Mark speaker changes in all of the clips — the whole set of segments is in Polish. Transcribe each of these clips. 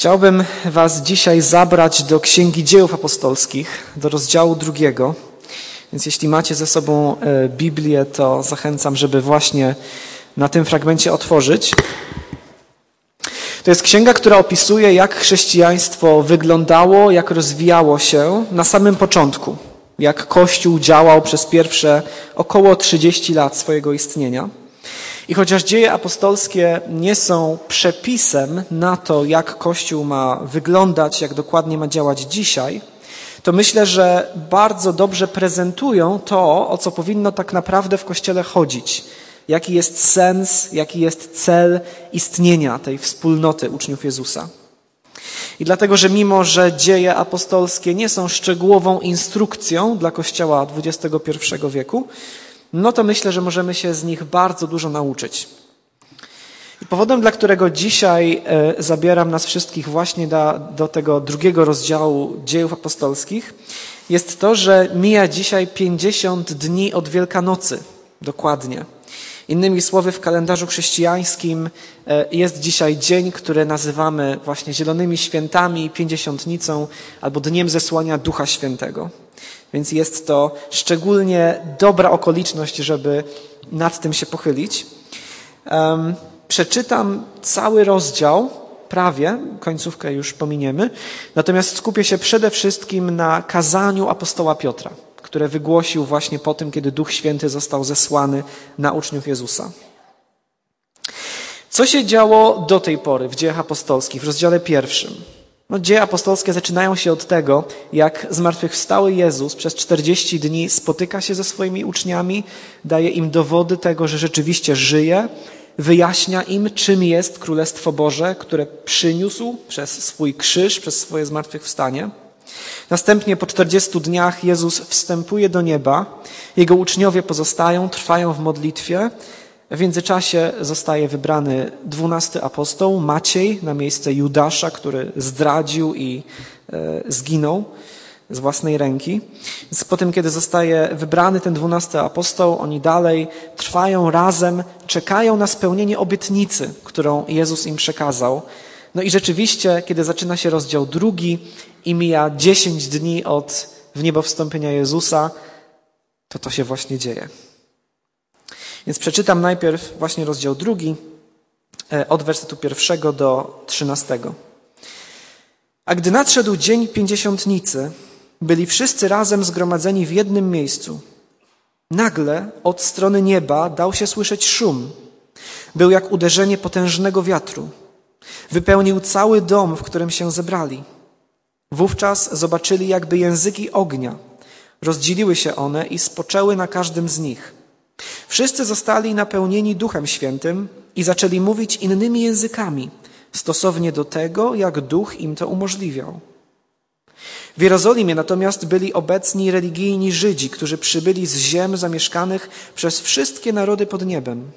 Speaker 1: Chciałbym Was dzisiaj zabrać do Księgi Dziejów Apostolskich, do rozdziału drugiego. Więc jeśli macie ze sobą e, Biblię, to zachęcam, żeby właśnie na tym fragmencie otworzyć. To jest księga, która opisuje, jak chrześcijaństwo wyglądało, jak rozwijało się na samym początku, jak Kościół działał przez pierwsze około 30 lat swojego istnienia. I chociaż dzieje apostolskie nie są przepisem na to, jak Kościół ma wyglądać, jak dokładnie ma działać dzisiaj, to myślę, że bardzo dobrze prezentują to, o co powinno tak naprawdę w Kościele chodzić. Jaki jest sens, jaki jest cel istnienia tej wspólnoty uczniów Jezusa. I dlatego, że mimo, że dzieje apostolskie nie są szczegółową instrukcją dla Kościoła XXI wieku, no to myślę, że możemy się z nich bardzo dużo nauczyć. I powodem, dla którego dzisiaj e, zabieram nas wszystkich właśnie do, do tego drugiego rozdziału dziejów apostolskich, jest to, że mija dzisiaj 50 dni od Wielkanocy, dokładnie. Innymi słowy, w kalendarzu chrześcijańskim e, jest dzisiaj dzień, który nazywamy właśnie Zielonymi Świętami, Pięćdziesiątnicą albo Dniem Zesłania Ducha Świętego. Więc jest to szczególnie dobra okoliczność, żeby nad tym się pochylić. Przeczytam cały rozdział, prawie, końcówkę już pominiemy, natomiast skupię się przede wszystkim na kazaniu apostoła Piotra, które wygłosił właśnie po tym, kiedy Duch Święty został zesłany na uczniów Jezusa. Co się działo do tej pory w dziejach apostolskich w rozdziale pierwszym? No, dzieje apostolskie zaczynają się od tego, jak zmartwychwstały Jezus przez 40 dni spotyka się ze swoimi uczniami, daje im dowody tego, że rzeczywiście żyje, wyjaśnia im, czym jest Królestwo Boże, które przyniósł przez swój krzyż, przez swoje zmartwychwstanie. Następnie po 40 dniach Jezus wstępuje do nieba, jego uczniowie pozostają, trwają w modlitwie, w międzyczasie zostaje wybrany dwunasty apostoł, Maciej, na miejsce Judasza, który zdradził i e, zginął z własnej ręki. Więc po tym, kiedy zostaje wybrany ten dwunasty apostoł, oni dalej trwają razem, czekają na spełnienie obietnicy, którą Jezus im przekazał. No i rzeczywiście, kiedy zaczyna się rozdział drugi i mija dziesięć dni od w niebo wstąpienia Jezusa, to to się właśnie dzieje. Więc przeczytam najpierw właśnie rozdział drugi, e, od wersetu pierwszego do trzynastego. A gdy nadszedł dzień pięćdziesiątnicy, byli wszyscy razem zgromadzeni w jednym miejscu. Nagle od strony nieba dał się słyszeć szum. Był jak uderzenie potężnego wiatru. Wypełnił cały dom, w którym się zebrali. Wówczas zobaczyli jakby języki ognia. Rozdzieliły się one i spoczęły na każdym z nich – Wszyscy zostali napełnieni Duchem Świętym i zaczęli mówić innymi językami, stosownie do tego, jak Duch im to umożliwiał. W Jerozolimie natomiast byli obecni religijni Żydzi, którzy przybyli z ziem zamieszkanych przez wszystkie narody pod niebem.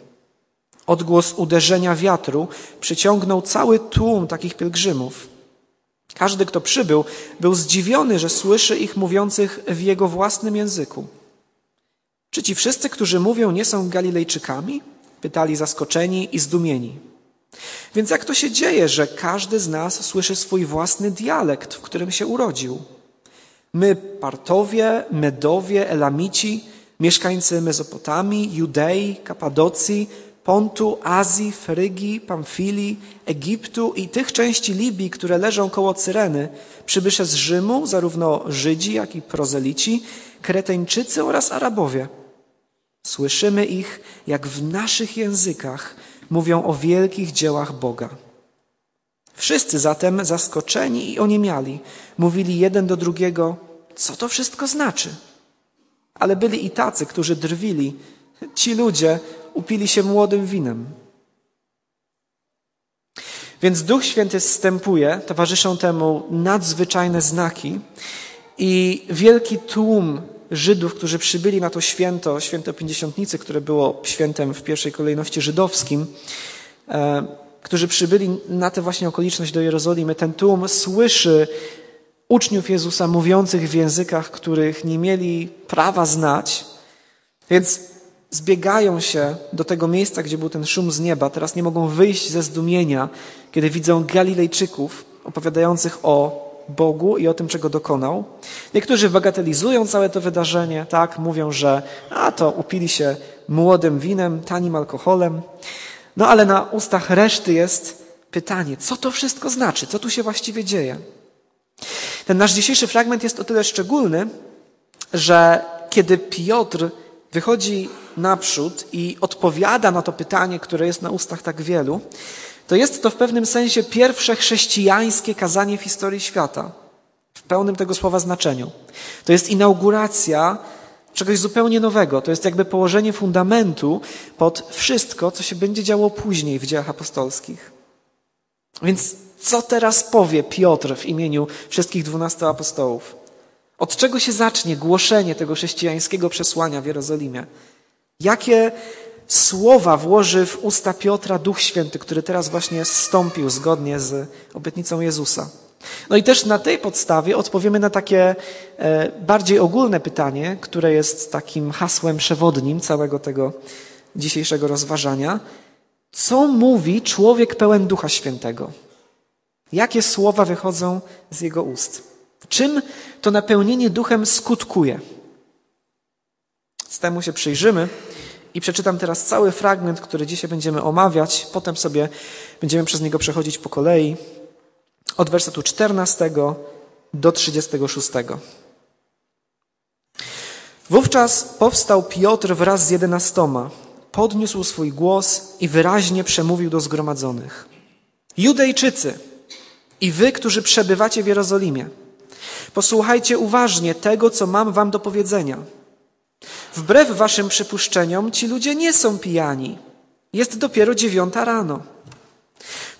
Speaker 1: Odgłos uderzenia wiatru przyciągnął cały tłum takich pielgrzymów. Każdy, kto przybył, był zdziwiony, że słyszy ich mówiących w jego własnym języku. Czy ci wszyscy, którzy mówią, nie są Galilejczykami? Pytali zaskoczeni i zdumieni. Więc jak to się dzieje, że każdy z nas słyszy swój własny dialekt, w którym się urodził? My, Partowie, Medowie, Elamici, mieszkańcy Mezopotamii, Judei, Kapadocji, Pontu, Azji, Frygii, Pamfilii, Egiptu i tych części Libii, które leżą koło Cyreny, przybysze z Rzymu, zarówno Żydzi, jak i prozelici, Kreteńczycy oraz Arabowie – Słyszymy ich, jak w naszych językach mówią o wielkich dziełach Boga. Wszyscy zatem, zaskoczeni i oniemiali, mówili jeden do drugiego, co to wszystko znaczy. Ale byli i tacy, którzy drwili. Ci ludzie upili się młodym winem. Więc Duch Święty zstępuje, towarzyszą temu nadzwyczajne znaki i wielki tłum Żydów, którzy przybyli na to święto, święto Pięćdziesiątnicy, które było świętem w pierwszej kolejności żydowskim, e, którzy przybyli na tę właśnie okoliczność do Jerozolimy, ten tłum słyszy uczniów Jezusa mówiących w językach, których nie mieli prawa znać, więc zbiegają się do tego miejsca, gdzie był ten szum z nieba. Teraz nie mogą wyjść ze zdumienia, kiedy widzą Galilejczyków, opowiadających o Bogu i o tym, czego dokonał. Niektórzy bagatelizują całe to wydarzenie, tak, mówią, że a to upili się młodym winem, tanim alkoholem. No ale na ustach reszty jest pytanie, co to wszystko znaczy, co tu się właściwie dzieje. Ten nasz dzisiejszy fragment jest o tyle szczególny, że kiedy Piotr wychodzi naprzód i odpowiada na to pytanie, które jest na ustach tak wielu, to jest to w pewnym sensie pierwsze chrześcijańskie kazanie w historii świata, w pełnym tego słowa znaczeniu. To jest inauguracja czegoś zupełnie nowego. To jest jakby położenie fundamentu pod wszystko, co się będzie działo później w dziejach apostolskich. Więc co teraz powie Piotr w imieniu wszystkich dwunastu apostołów? Od czego się zacznie głoszenie tego chrześcijańskiego przesłania w Jerozolimie? Jakie słowa włoży w usta Piotra Duch Święty, który teraz właśnie zstąpił zgodnie z obietnicą Jezusa? No i też na tej podstawie odpowiemy na takie e, bardziej ogólne pytanie, które jest takim hasłem przewodnim całego tego dzisiejszego rozważania. Co mówi człowiek pełen Ducha Świętego? Jakie słowa wychodzą z jego ust? Czym to napełnienie duchem skutkuje? Z temu się przyjrzymy i przeczytam teraz cały fragment, który dzisiaj będziemy omawiać. Potem sobie będziemy przez niego przechodzić po kolei. Od wersetu 14 do 36. Wówczas powstał Piotr wraz z jedenastoma, podniósł swój głos i wyraźnie przemówił do zgromadzonych. Judejczycy i wy, którzy przebywacie w Jerozolimie, posłuchajcie uważnie tego, co mam wam do powiedzenia. Wbrew waszym przypuszczeniom, ci ludzie nie są pijani. Jest dopiero dziewiąta rano.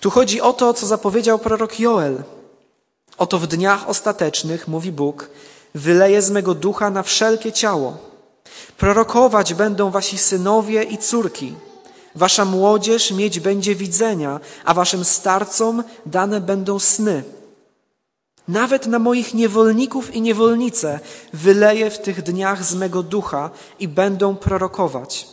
Speaker 1: Tu chodzi o to, co zapowiedział prorok Joel. Oto w dniach ostatecznych, mówi Bóg, wyleję z mego ducha na wszelkie ciało. Prorokować będą wasi synowie i córki. Wasza młodzież mieć będzie widzenia, a waszym starcom dane będą sny. Nawet na moich niewolników i niewolnice wyleję w tych dniach z mego ducha i będą prorokować.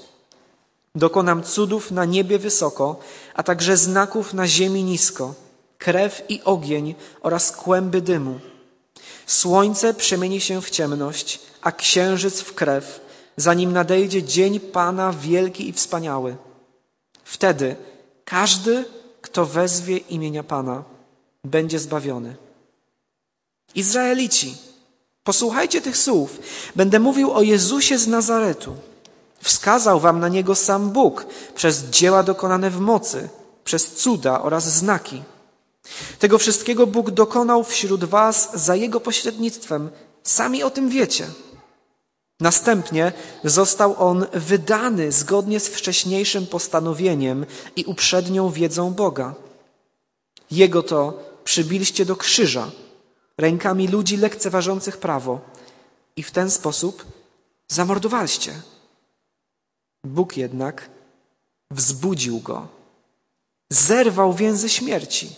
Speaker 1: Dokonam cudów na niebie wysoko, a także znaków na ziemi nisko, krew i ogień oraz kłęby dymu. Słońce przemieni się w ciemność, a księżyc w krew, zanim nadejdzie dzień Pana wielki i wspaniały. Wtedy każdy, kto wezwie imienia Pana, będzie zbawiony. Izraelici, posłuchajcie tych słów. Będę mówił o Jezusie z Nazaretu. Wskazał wam na niego sam Bóg przez dzieła dokonane w mocy, przez cuda oraz znaki. Tego wszystkiego Bóg dokonał wśród was za jego pośrednictwem. Sami o tym wiecie. Następnie został on wydany zgodnie z wcześniejszym postanowieniem i uprzednią wiedzą Boga. Jego to przybiliście do krzyża rękami ludzi lekceważących prawo i w ten sposób zamordowaliście. Bóg jednak wzbudził go, zerwał więzy śmierci.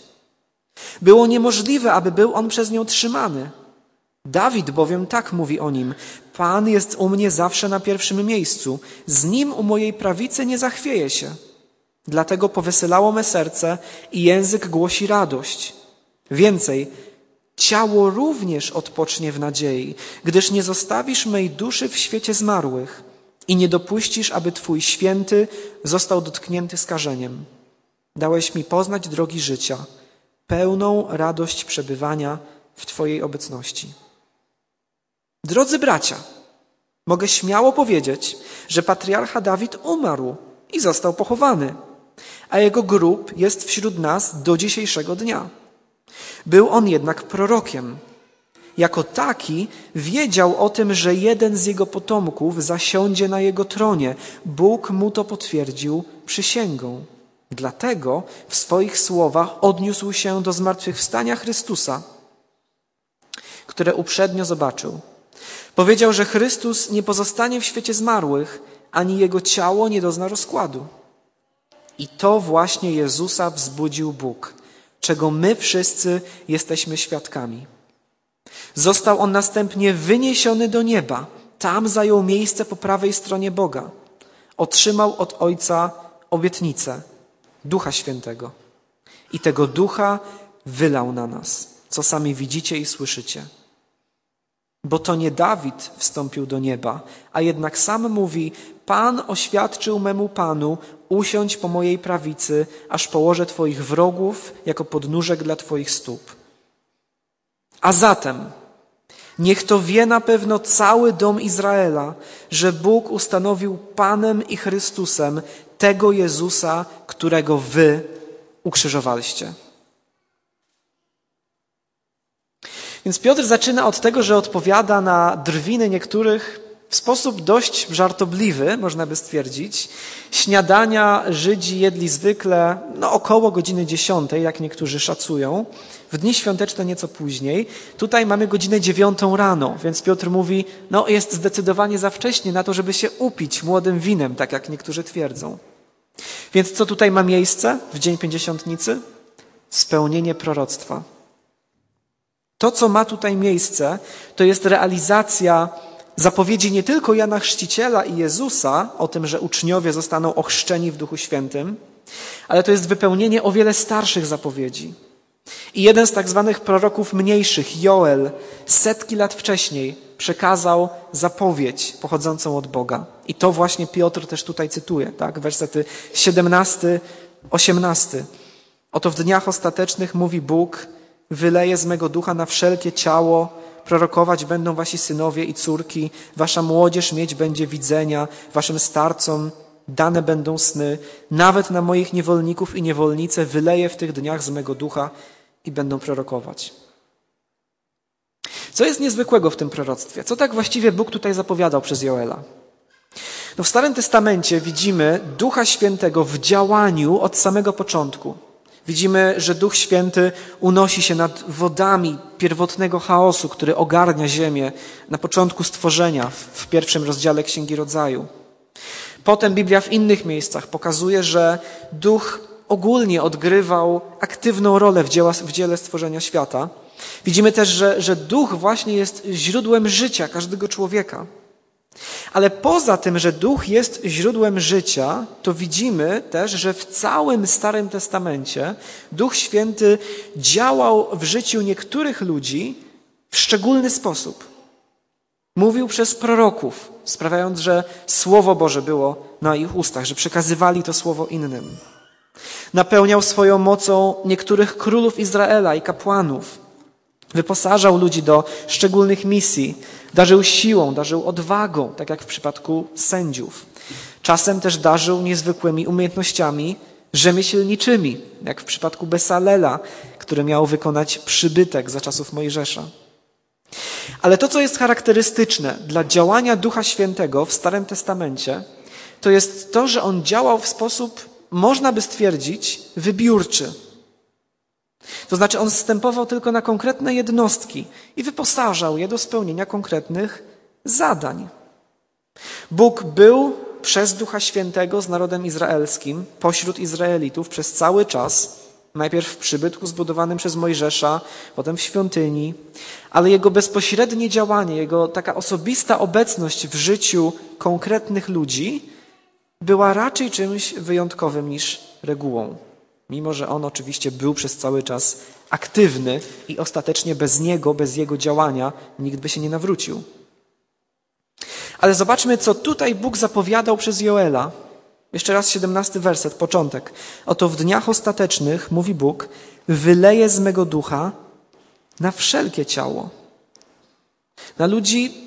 Speaker 1: Było niemożliwe, aby był on przez nią trzymany. Dawid bowiem tak mówi o nim: Pan jest u mnie zawsze na pierwszym miejscu, z nim u mojej prawicy nie zachwieje się. Dlatego powesylało me serce i język głosi radość. Więcej, ciało również odpocznie w nadziei, gdyż nie zostawisz mej duszy w świecie zmarłych i nie dopuścisz, aby Twój święty został dotknięty skażeniem. Dałeś mi poznać drogi życia, pełną radość przebywania w Twojej obecności. Drodzy bracia, mogę śmiało powiedzieć, że patriarcha Dawid umarł i został pochowany, a jego grób jest wśród nas do dzisiejszego dnia. Był on jednak prorokiem. Jako taki wiedział o tym, że jeden z jego potomków zasiądzie na jego tronie. Bóg mu to potwierdził przysięgą. Dlatego w swoich słowach odniósł się do zmartwychwstania Chrystusa, które uprzednio zobaczył. Powiedział, że Chrystus nie pozostanie w świecie zmarłych, ani jego ciało nie dozna rozkładu. I to właśnie Jezusa wzbudził Bóg czego my wszyscy jesteśmy świadkami. Został on następnie wyniesiony do nieba. Tam zajął miejsce po prawej stronie Boga. Otrzymał od Ojca obietnicę Ducha Świętego. I tego Ducha wylał na nas, co sami widzicie i słyszycie. Bo to nie Dawid wstąpił do nieba, a jednak sam mówi: Pan oświadczył memu panu: Usiądź po mojej prawicy, aż położę Twoich wrogów jako podnóżek dla Twoich stóp. A zatem, niech to wie na pewno cały dom Izraela, że Bóg ustanowił Panem i Chrystusem tego Jezusa, którego Wy ukrzyżowaliście. Więc Piotr zaczyna od tego, że odpowiada na drwiny niektórych w sposób dość żartobliwy, można by stwierdzić. Śniadania Żydzi jedli zwykle no, około godziny dziesiątej, jak niektórzy szacują. W dni świąteczne nieco później. Tutaj mamy godzinę dziewiątą rano, więc Piotr mówi, no jest zdecydowanie za wcześnie na to, żeby się upić młodym winem, tak jak niektórzy twierdzą. Więc co tutaj ma miejsce w Dzień Pięćdziesiątnicy? Spełnienie proroctwa. To, co ma tutaj miejsce, to jest realizacja zapowiedzi nie tylko Jana Chrzciciela i Jezusa o tym, że uczniowie zostaną ochrzczeni w Duchu Świętym, ale to jest wypełnienie o wiele starszych zapowiedzi. I jeden z tak zwanych proroków mniejszych, Joel, setki lat wcześniej przekazał zapowiedź pochodzącą od Boga. I to właśnie Piotr też tutaj cytuje, tak? Wersety 17, 18. Oto w dniach ostatecznych mówi Bóg, wyleje z mego ducha na wszelkie ciało, prorokować będą wasi synowie i córki, wasza młodzież mieć będzie widzenia, waszym starcom dane będą sny, nawet na moich niewolników i niewolnice wyleję w tych dniach z mego ducha i będą prorokować. Co jest niezwykłego w tym proroctwie? Co tak właściwie Bóg tutaj zapowiadał przez Joela? No w Starym Testamencie widzimy Ducha Świętego w działaniu od samego początku. Widzimy, że Duch Święty unosi się nad wodami pierwotnego chaosu, który ogarnia ziemię na początku stworzenia, w pierwszym rozdziale Księgi Rodzaju. Potem Biblia w innych miejscach pokazuje, że Duch ogólnie odgrywał aktywną rolę w, dzieła, w dziele stworzenia świata. Widzimy też, że, że Duch właśnie jest źródłem życia każdego człowieka. Ale poza tym, że duch jest źródłem życia, to widzimy też, że w całym Starym Testamencie Duch Święty działał w życiu niektórych ludzi w szczególny sposób. Mówił przez proroków, sprawiając, że Słowo Boże było na ich ustach, że przekazywali to Słowo innym. Napełniał swoją mocą niektórych królów Izraela i kapłanów. Wyposażał ludzi do szczególnych misji, darzył siłą, darzył odwagą, tak jak w przypadku sędziów. Czasem też darzył niezwykłymi umiejętnościami rzemieślniczymi, jak w przypadku Besalela, który miał wykonać przybytek za czasów Mojżesza. Ale to, co jest charakterystyczne dla działania Ducha Świętego w Starym Testamencie, to jest to, że on działał w sposób, można by stwierdzić, wybiórczy. To znaczy, on wstępował tylko na konkretne jednostki i wyposażał je do spełnienia konkretnych zadań. Bóg był przez Ducha Świętego z narodem izraelskim, pośród Izraelitów przez cały czas, najpierw w przybytku zbudowanym przez Mojżesza, potem w świątyni, ale jego bezpośrednie działanie, jego taka osobista obecność w życiu konkretnych ludzi była raczej czymś wyjątkowym niż regułą mimo że on oczywiście był przez cały czas aktywny i ostatecznie bez niego, bez jego działania nikt by się nie nawrócił. Ale zobaczmy, co tutaj Bóg zapowiadał przez Joela. Jeszcze raz siedemnasty werset, początek. Oto w dniach ostatecznych, mówi Bóg, wyleję z mego ducha na wszelkie ciało. Na ludzi